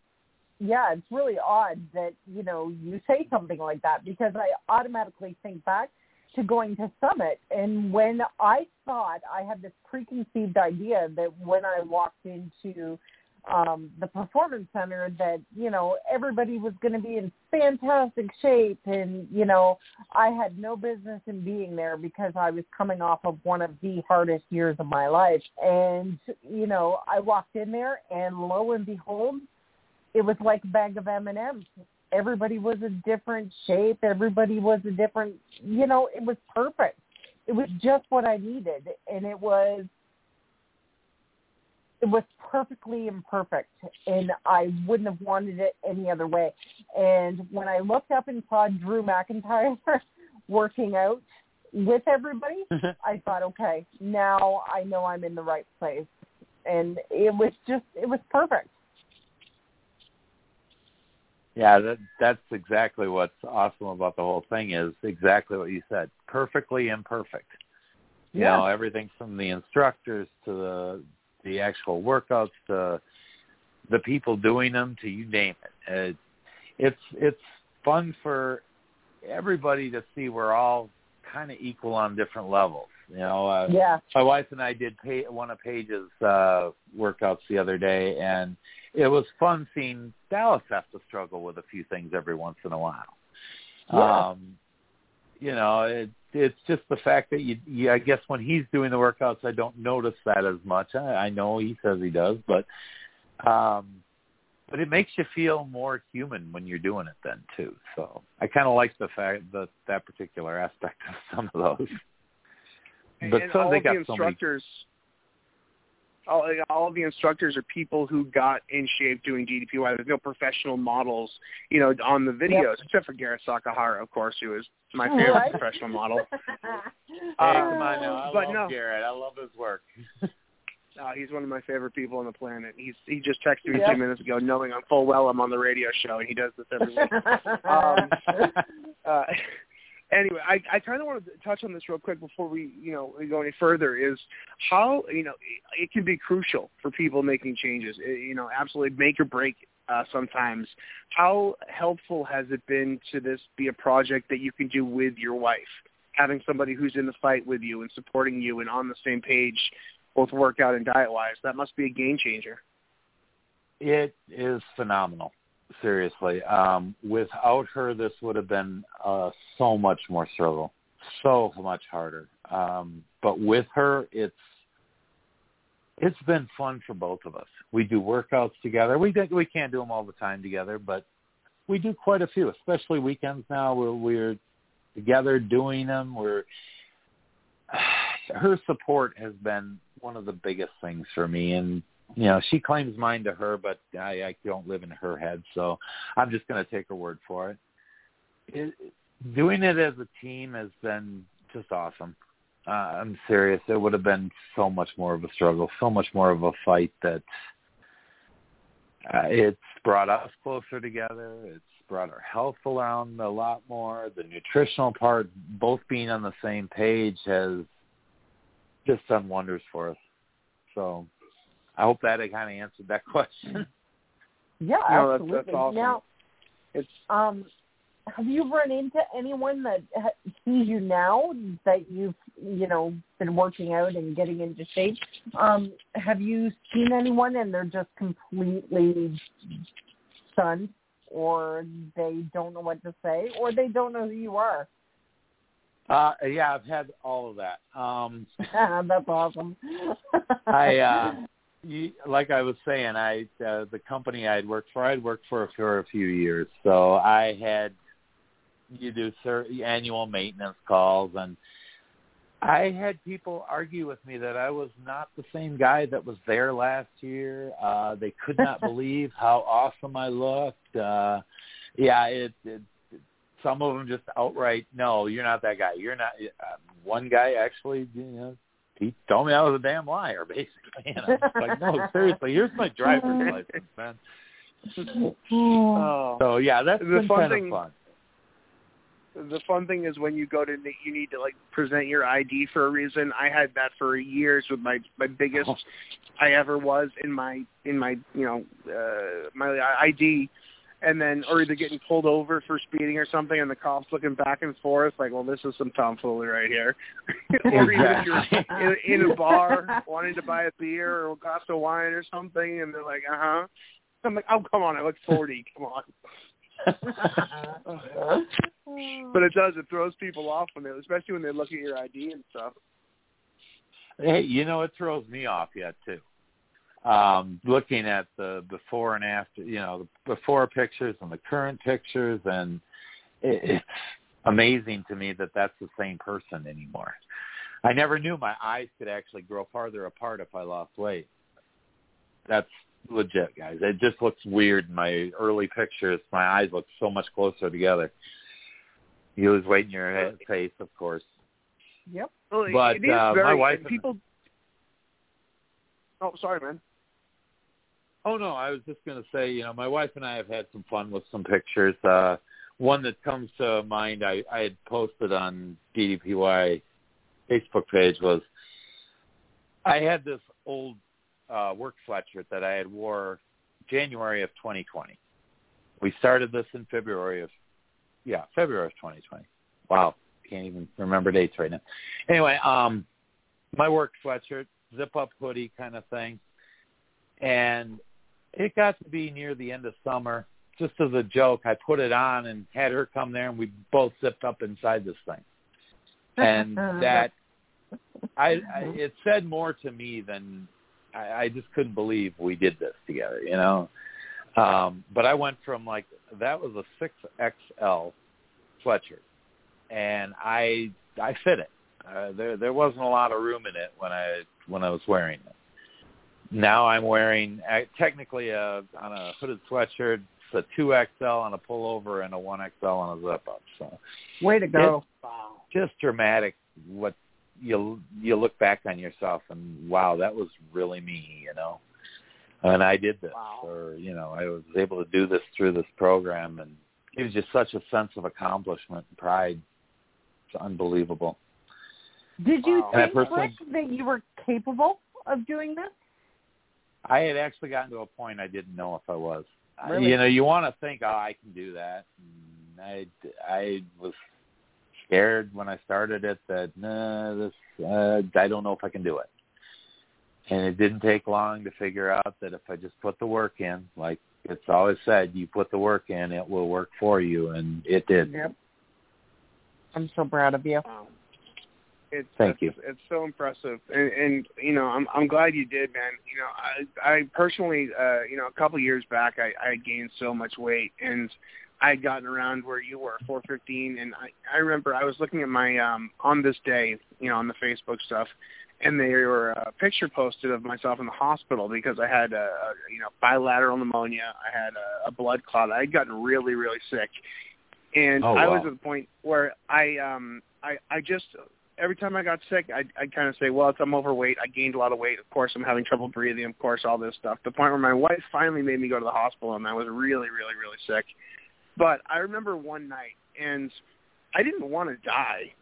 Yeah, it's really odd that you know you say something like that because I automatically think back to going to Summit, and when I thought I had this preconceived idea that when I walked into um the performance center that you know everybody was going to be in fantastic shape and you know I had no business in being there because I was coming off of one of the hardest years of my life. And you know I walked in there and lo and behold it was like a bag of M&Ms everybody was a different shape everybody was a different you know it was perfect it was just what I needed and it was it was perfectly imperfect and I wouldn't have wanted it any other way. And when I looked up and saw Drew McIntyre [laughs] working out with everybody, mm-hmm. I thought, okay, now I know I'm in the right place. And it was just it was perfect. Yeah, that that's exactly what's awesome about the whole thing is exactly what you said. Perfectly imperfect. You Yeah. know, everything from the instructors to the the actual workouts to the people doing them to you name it. Uh, it's it's fun for everybody to see we're all kind of equal on different levels. You know, uh, Yeah. my wife and I did pay, one of Paige's uh, workouts the other day, and it was fun seeing Dallas have to struggle with a few things every once in a while. Yeah. Um, you know, it, it's just the fact that you, you, I guess when he's doing the workouts, I don't notice that as much. I, I know he says he does, but um, but it makes you feel more human when you're doing it then too. So I kind of like the fact that that particular aspect of some of those. But and so all they of got the so many instructors, all, all of the instructors are people who got in shape doing DDPY. There's no professional models, you know, on the videos, except for Garrett Sakahara, of course, who is my favorite Right. professional model. [laughs] Hey, Uh, come on now. I but love no. Garrett. I love his work. [laughs] Uh, he's one of my favorite people on the planet. He's he just texted me Yeah. two minutes ago, knowing I'm full well I'm on the radio show, and he does this every week. [laughs] Um, uh, anyway, I, I kind of want to touch on this real quick before we, you know, go any further. Is how you know it, it can be crucial for people making changes. It, you know, absolutely make or break uh, sometimes. How helpful has it been to this be a project that you can do with your wife? Having somebody who's in the fight with you and supporting you and on the same page, both workout and diet wise, that must be a game changer. It is phenomenal. Seriously. Um, without her, this would have been uh, so much more struggle, so much harder. Um, but with her, it's it's been fun for both of us. We do workouts together. We do, we can't do them all the time together, but we do quite a few, especially weekends now where we're together doing them. We're [sighs] her support has been one of the biggest things for me, and you know she claims mine to her, but I, I don't live in her head, so I'm just going to take her word for it. it. Doing it as a team has been just awesome. Uh, I'm serious. It would have been so much more of a struggle, so much more of a fight that uh, it's brought us closer together. It's brought our health around a lot more. The nutritional part, both being on the same page, has just done wonders for us. So I hope that I kind of answered that [laughs] question. Yeah, No, absolutely. that's awesome. Now, It's um, have you run into anyone that sees you now that you've you know been working out and getting into shape? Um, have you seen anyone and they're just completely stunned, or they don't know what to say, or they don't know who you are? Uh, yeah, I've had all of that. Um, [laughs] That's awesome. [laughs] I, uh, you, like I was saying, I uh, the company I'd worked for, I'd worked for for a few years, so I had you do cer- annual maintenance calls, and I had people argue with me that I was not the same guy that was there last year. Uh, they could not [laughs] believe how awesome I looked. Uh, yeah, it, it some of them just outright no you're not that guy you're not uh, one guy actually you know he told me i was a damn liar [laughs] basically and i'm just like no [laughs] seriously here's my driver's [laughs] license man oh. so yeah that's The been fun kind thing- of fun the fun thing is when you go to you need to like present your ID for a reason. I had that for years with my my biggest Oh. I ever was in my in my you know uh, my ID, and then or either getting pulled over for speeding or something, and the cops looking back and forth like, well, this is some tomfoolery right here, [laughs] or even if you're in, in a bar wanting to buy a beer or a glass of wine or something, and they're like, uh huh. I'm like, oh come on, I look forty, come on. [laughs] But it does. It throws people off when they, especially when they look at your ID and stuff. hey you know it throws me off yet too um looking at the before and after you know the before pictures and the current pictures and it, it's amazing to me that that's the same person anymore i never knew my eyes could actually grow farther apart if i lost weight That's legit, guys. It just looks weird in my early pictures. My eyes look so much closer together. You lose weight in your head, face, of course. Yep. Well, But, it is uh, very, my wife and- people. Oh, sorry, man. Oh no, I was just going to say, you know, my wife and I have had some fun with some pictures. Uh one that comes to mind I I had posted on DDPY Facebook page was I had this old uh work sweatshirt that I had wore January of 2020. We started this in February of yeah, February of 2020. Wow, can't even remember dates right now. Anyway, um my work sweatshirt, zip up hoodie kind of thing. And it got to be near the end of summer. Just as a joke, I put it on and had her come there, and we both zipped up inside this thing. And [laughs] that, I, I it said more to me than I, I just couldn't believe we did this together. You know, um, but I went from like that was a six XL sweatshirt, and I I fit it. Uh, there there wasn't a lot of room in it when I when I was wearing it now I'm wearing technically a on a hooded sweatshirt, it's a two XL on a pullover and a one XL on a zip up. So Way to go. wow, just dramatic. What you you look back on yourself and wow, that was really me, you know. And I did this, Wow. or you know, I was able to do this through this program, and it was just such a sense of accomplishment and pride. It's unbelievable. Did you Wow. Think, person- Ric, that you were capable of doing this? I had actually gotten to a point I didn't know if I was. Really? You know, you want to think, oh, I can do that. And I I was scared when I started it that nah, this uh, I don't know if I can do it. And it didn't take long to figure out that if I just put the work in, like it's always said, you put the work in, it will work for you, and it did. Yep. I'm so proud of you. Wow. It's Thank you. It's so impressive, and, and you know, I'm I'm glad you did, man. You know, I I personally, uh, you know, a couple years back, I I had gained so much weight, and I had gotten around where you were, 415, and I I remember I was looking at my um on this day, you know, on the Facebook stuff, and there were a picture posted of myself in the hospital because I had a, you know bilateral pneumonia, I had a, a blood clot, I had gotten really really sick, and Oh, I was at the point where I um I I just every time I got sick, I I kind of say, well, I'm overweight. I gained a lot of weight. Of course, I'm having trouble breathing. Of course, all this stuff. The point where my wife finally made me go to the hospital, and I was really, really, really sick. But I remember one night, and I didn't want to die,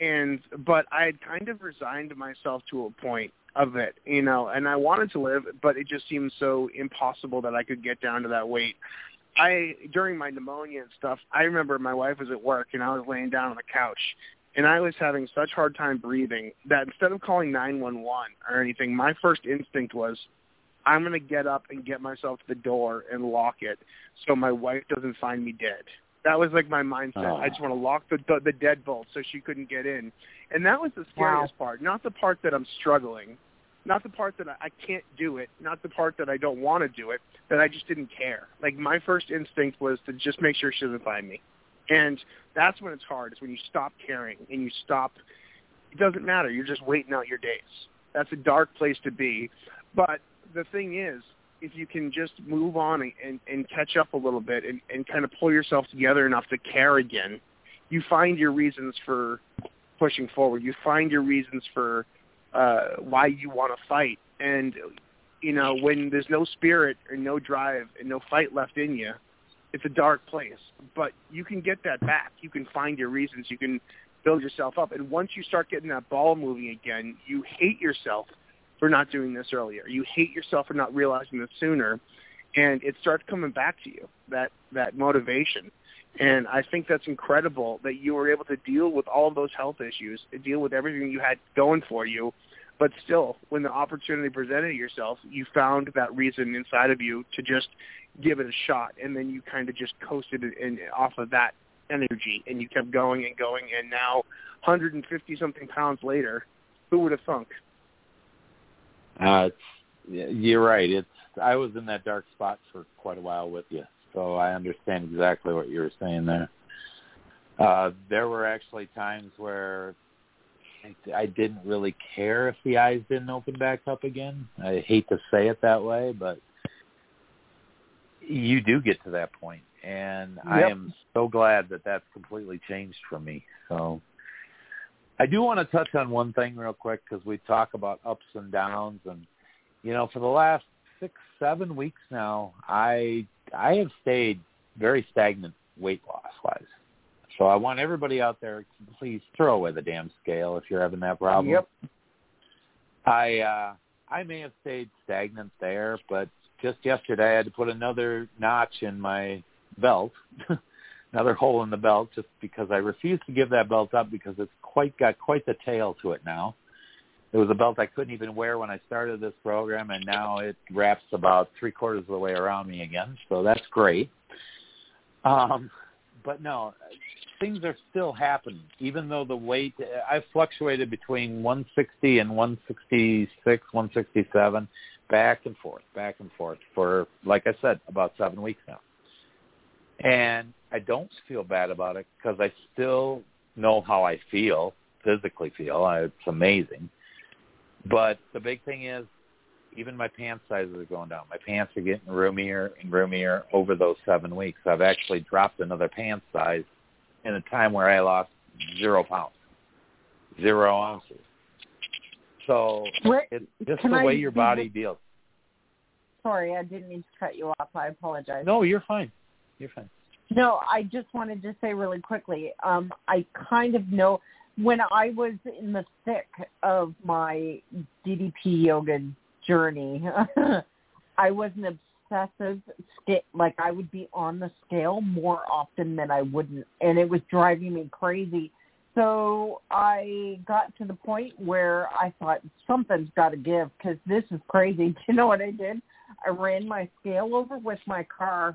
and but I had kind of resigned myself to a point of it, you know, and I wanted to live, but it just seemed so impossible that I could get down to that weight. I during my pneumonia and stuff, I remember my wife was at work and I was laying down on the couch and I was having such hard time breathing that instead of calling 911 or anything, my first instinct was I'm going to get up and get myself to the door and lock it so my wife doesn't find me dead. That was like my mindset. Oh. I just ah. want to lock the the deadbolt so she couldn't get in. And that was the scariest part, not the part that I'm struggling, not the part that I, I can't do it, not the part that I don't want to do it, that I just didn't care. Like my first instinct was to just make sure she doesn't find me. And that's when it's hard, is when you stop caring and you stop it doesn't matter. You're just waiting out your days. That's a dark place to be. But the thing is, if you can just move on and, and, and catch up a little bit and, and kind of pull yourself together enough to care again, you find your reasons for pushing forward. You find your reasons for uh, why you want to fight. And, you know, when there's no spirit and no drive and no fight left in you, it's a dark place. But you can get that back. You can find your reasons. You can build yourself up. And once you start getting that ball moving again, you hate yourself for not doing this earlier. You hate yourself for not realizing this sooner. And it starts coming back to you, that, that motivation. And I think that's incredible that you were able to deal with all of those health issues, deal with everything you had going for you. But still, when the opportunity presented yourself, you found that reason inside of you to just give it a shot. And then you kind of just coasted it in, off of that energy and you kept going and going. And now 150 something pounds later, who would have thunk? Uh, you're right. It's I was in that dark spot for quite a while with you, so I understand exactly what you were saying there. Uh, there were actually times where I didn't really care if the eyes didn't open back up again. I hate to say it that way, but you do get to that point, and I am so glad that that's completely changed for me. So I do want to touch on one thing real quick because we talk about ups and downs, and you know, for the last six, seven weeks now, I I have stayed very stagnant weight loss wise. So I want everybody out there to please throw away the damn scale if you're having that problem. Yep. I uh I may have stayed stagnant there, but just yesterday I had to put another notch in my belt, [laughs] another hole in the belt, just because I refuse to give that belt up because it's quite got quite the tail to it now. It was a belt I couldn't even wear when I started this program, and now it wraps about three quarters of the way around me again. So that's great. Um, but no, things are still happening. Even though the weight, I've fluctuated between 160 and 166, 167, back and forth, back and forth for, like I said, about seven weeks now. And I don't feel bad about it because I still know how I feel, physically feel. I, it's amazing. But the big thing is, even my pant sizes are going down. My pants are getting roomier and roomier over those seven weeks. I've actually dropped another pant size in a time where I lost zero pounds, zero ounces. So Where- it's just the I way your body deals. Sorry, I didn't mean to cut you off. I apologize. No, you're fine. You're fine. No, I just wanted to say really quickly. Um, I kind of know when I was in the thick of my DDP yoga journey, [laughs] I was scale. Like I would be on the scale more often than I wouldn't, and it was driving me crazy. So I got to the point where I thought something's got to give because this is crazy. [laughs] Do you know what I did? I ran my scale over with my car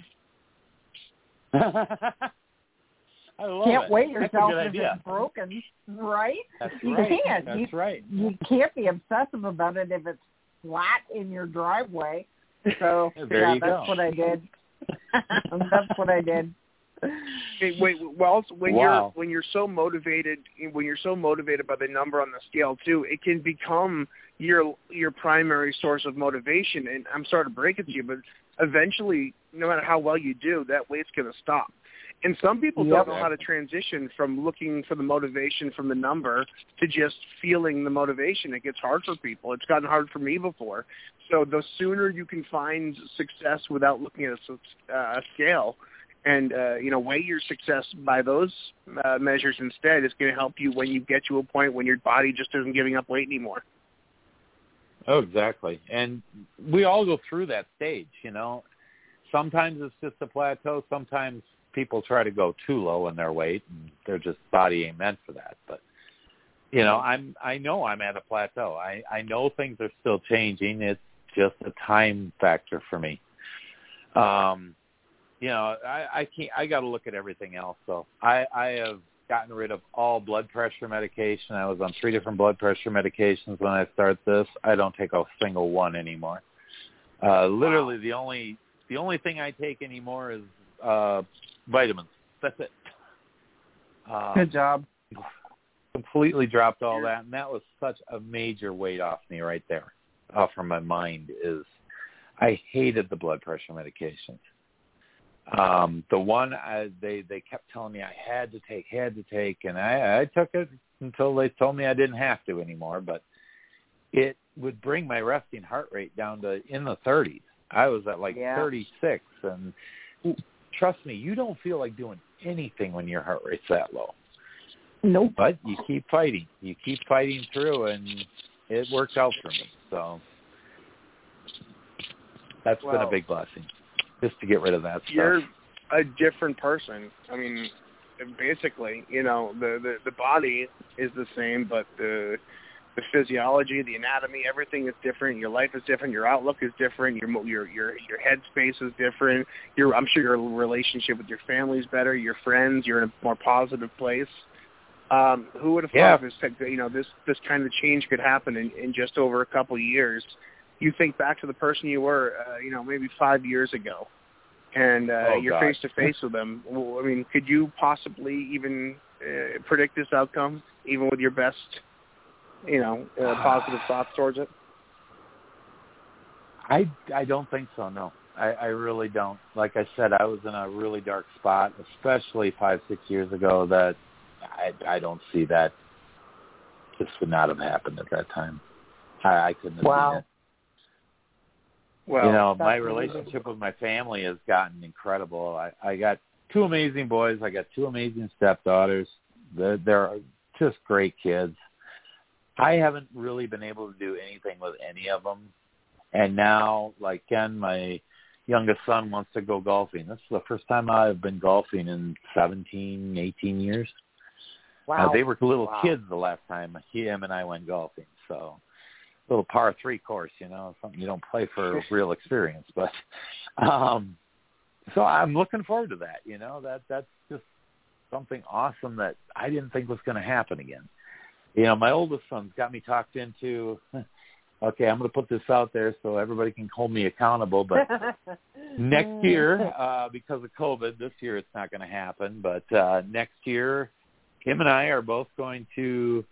[laughs] I love can't it. weigh yourself if it's broken, right? That's you right. can't. That's you, right. You can't be obsessive about it if it's flat in your driveway. So [laughs] There yeah, you that's go. what I did. [laughs] that's what I did. Hey, wait, well, when Wow. you're when you're so motivated, when you're so motivated by the number on the scale too, it can become your your primary source of motivation. And I'm sorry to break it to you, but eventually, no matter how well you do, that weight's going to stop. And some people Yep. don't know how to transition from looking for the motivation from the number to just feeling the motivation. It gets hard for people. It's gotten hard for me before. So the sooner you can find success without looking at a, uh, a scale, and uh, you know weigh your success by those uh, measures instead is going to help you when you get to a point when your body just isn't giving up weight anymore. Oh, exactly. And we all go through that stage, you know. Sometimes it's just a plateau. Sometimes people try to go too low in their weight and their just body ain't meant for that. But you know, I'm I know I'm at a plateau. I I know things are still changing. It's just a time factor for me. Um you know, I I can't I got to look at everything else. So I I have gotten rid of all blood pressure medication. I was on three different blood pressure medications when I started this. I don't take a single one anymore. Uh literally the only the only thing I take anymore is uh vitamins. That's it. Um, Good job. completely dropped all that and that was such a major weight off me right there off from my mind is I hated the blood pressure medications. Um the one I, they they kept telling me I had to take had to take and I I took it until they told me I didn't have to anymore but it would bring my resting heart rate down to in the 30s. I was at like Yeah. 36 and trust me you don't feel like doing anything when your heart rate's that low Nope. but you keep fighting. You keep fighting through, and it worked out for me. So that's been a big blessing, just to get rid of that stuff. You're a different person. I mean, basically, you know, the the, the body is the same, but the the physiology, the anatomy, everything is different. Your life is different. Your outlook is different. Your mo- your your your headspace is different. Your I'm sure your relationship with your family is better. Your friends, you're in a more positive place. Um, who would have Yeah. thought this you know this this kind of change could happen in, in just over a couple of years? You think back to the person you were, uh, you know, maybe five years ago, and uh, Oh, you're face to face with them. Well, I mean, could you possibly even uh, predict this outcome, even with your best you know, uh, positive thoughts towards it? I I don't think so. No, I, I really don't. Like I said, I was in a really dark spot, especially five six years ago. That I I don't see that. This would not have happened at that time. I, I couldn't have Wow. seen it. Well, you know, my relationship with my family has gotten incredible. I, I got two amazing boys. I got two amazing stepdaughters. They're, they're just great kids. I haven't really been able to do anything with any of them. And now, like Ken, my youngest son wants to go golfing. This is the first time I've been golfing in 17, 18 years. Wow. Uh, they were little Wow. kids the last time he, him and I went golfing. So little par three course, you know, something you don't play for [laughs] real experience. But um so I'm looking forward to that, you know, that that's just something awesome that I didn't think was gonna happen again. You know, my oldest son's got me talked into [laughs] okay, I'm gonna put this out there so everybody can hold me accountable, but [laughs] next year, uh, because of COVID, this year it's not going to happen. But uh, next year, him and I are both going to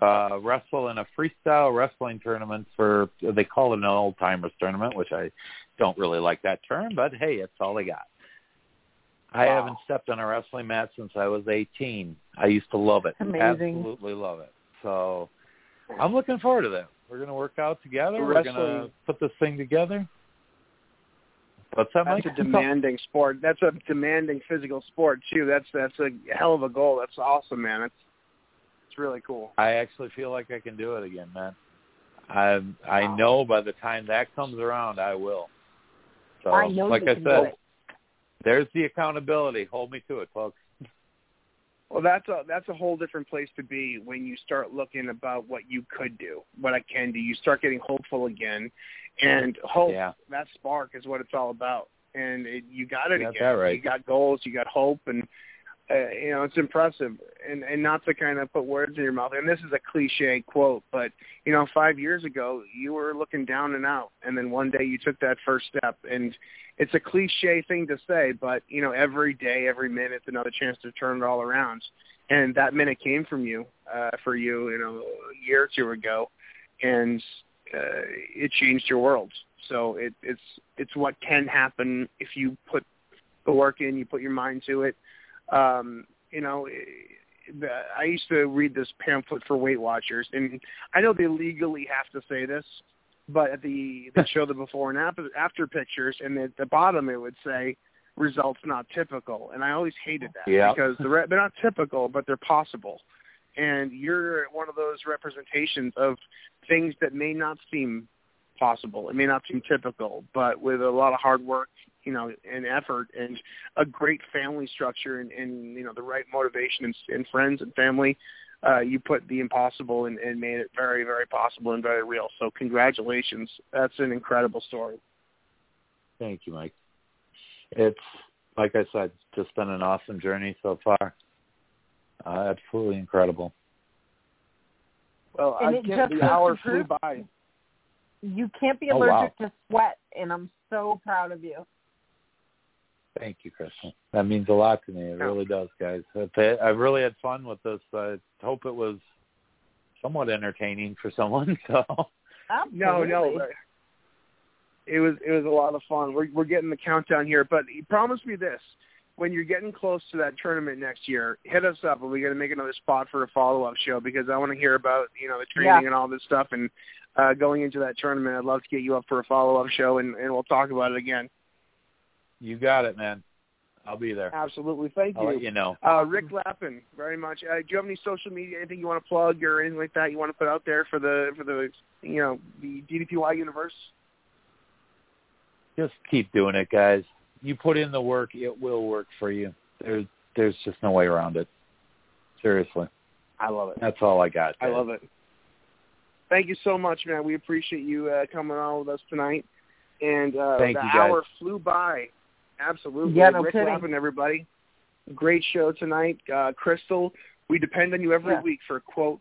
uh, wrestle in a freestyle wrestling tournament for they call it an old timers tournament, which I don't really like that term, but hey, it's all they got. I Wow. haven't stepped on a wrestling mat since I was 18. I used to love it. Amazing. Absolutely love it. So I'm looking forward to that. We're going to work out together. We're going to put this thing together. What's that, Mike? That's a [laughs] demanding sport. That's a demanding physical sport too. That's that's a hell of a goal. That's awesome, man. It's it's really cool. I actually feel like I can do it again, man. I I Wow. know by the time that comes around, I will. So, I know like you I can said, do it. There's the accountability. Hold me to it, folks. Well, that's a that's a whole different place to be when you start looking about what you could do, what I can do. You start getting hopeful again, and hope Yeah. that spark is what it's all about. And it, you got it got again. right. You got goals. You got hope, and uh, you know it's impressive. And and not to kind of put words in your mouth. And this is a cliche quote, but you know, five years ago you were looking down and out, and then one day you took that first step. And it's a cliche thing to say, but you know, every day, every minute, another chance to turn it all around. And that minute came from you, uh, for you, you know, a year or two ago, and uh, it changed your world. So it, it's it's what can happen if you put the work in, you put your mind to it. Um, you know, the, I used to read this pamphlet for Weight Watchers, and I know they legally have to say this, but at the they [laughs] show the before and after, after pictures, and at the bottom it would say results not typical, and I always hated that Yeah. because the re- they're not typical, but they're possible, and you're one of those representations of things that may not seem possible. It may not seem typical, but with a lot of hard work, you know, and effort and a great family structure and, and you know, the right motivation and, and friends and family, uh, you put the impossible and, and made it very, very possible and very real. So congratulations. That's an incredible story. Thank you, Mike. It's like I said, it's just been an awesome journey so far. Uh, absolutely incredible. Well, And I can't, just the hour to flew by. You can't be Oh, allergic wow. to sweat, and I'm so proud of you. Thank you, Kristen. That means a lot to me. It really does, guys. I I really had fun with this. I hope it was somewhat entertaining for someone. [laughs] So Absolutely. No, no. It was it was a lot of fun. We're we're getting the countdown here, but promise me this: when you're getting close to that tournament next year, hit us up, and we're going to make another spot for a follow up show because I want to hear about you know the training Yeah. and all this stuff, and uh, going into that tournament, I'd love to get you up for a follow up show, and and we'll talk about it again. You got it, man. I'll be there. Absolutely, thank I'll you. let you know. Uh, Ric Lappen, very much. Uh, do you have any social media, anything you want to plug or anything like that you want to put out there for the for the you know the DDPY universe? Just keep doing it, guys. You put in the work, it will work for you. There's there's just no way around it. Seriously. I love it. That's all I got. I love it. Thank you so much, man. We appreciate you uh, coming on with us tonight. And uh, Thank the hour flew by. Absolutely. Yeah, no Ric kidding. Everybody. Great show tonight. Uh, Crystal, we depend on you every Yeah. week for a quote,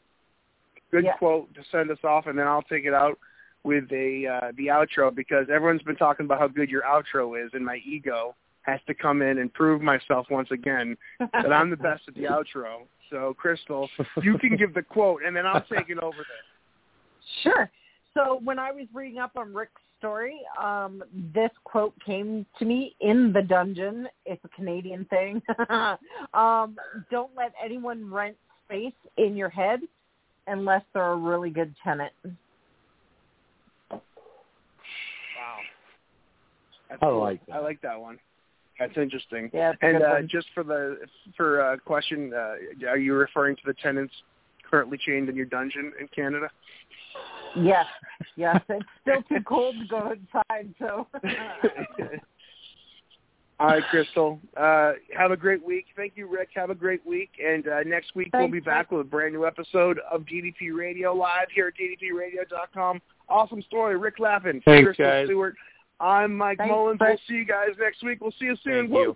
good Yeah. quote to send us off, and then I'll take it out with a uh, the outro because everyone's been talking about how good your outro is, and my ego has to come in and prove myself once again that I'm the best at the [laughs] outro. So, Crystal, you can give the quote, and then I'll [laughs] take it over there. Sure. So when I was reading up on Ric's story, um, this quote came to me in the dungeon. It's a Canadian thing. [laughs] um, don't let anyone rent space in your head unless they're a really good tenant. Wow. That's I cool. like that. I like that one. That's interesting. Yeah, And uh, just for the for uh, question, uh, are you referring to the tenants currently chained in your dungeon in Canada? Yes, yes. [laughs] It's still too cold to go inside, so. [laughs] All right, Crystal. Uh, have a great week. Thank you, Ric. Have a great week. And uh, next week we'll be back with a brand new episode of DDP Radio live here at DDPRadio.com. Awesome story, Ric Lappen, Thanks, Crystal guys. Stewart. I'm Mike Thanks, Mullins. Ric. We'll see you guys next week. We'll see you soon.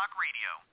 Talk Radio.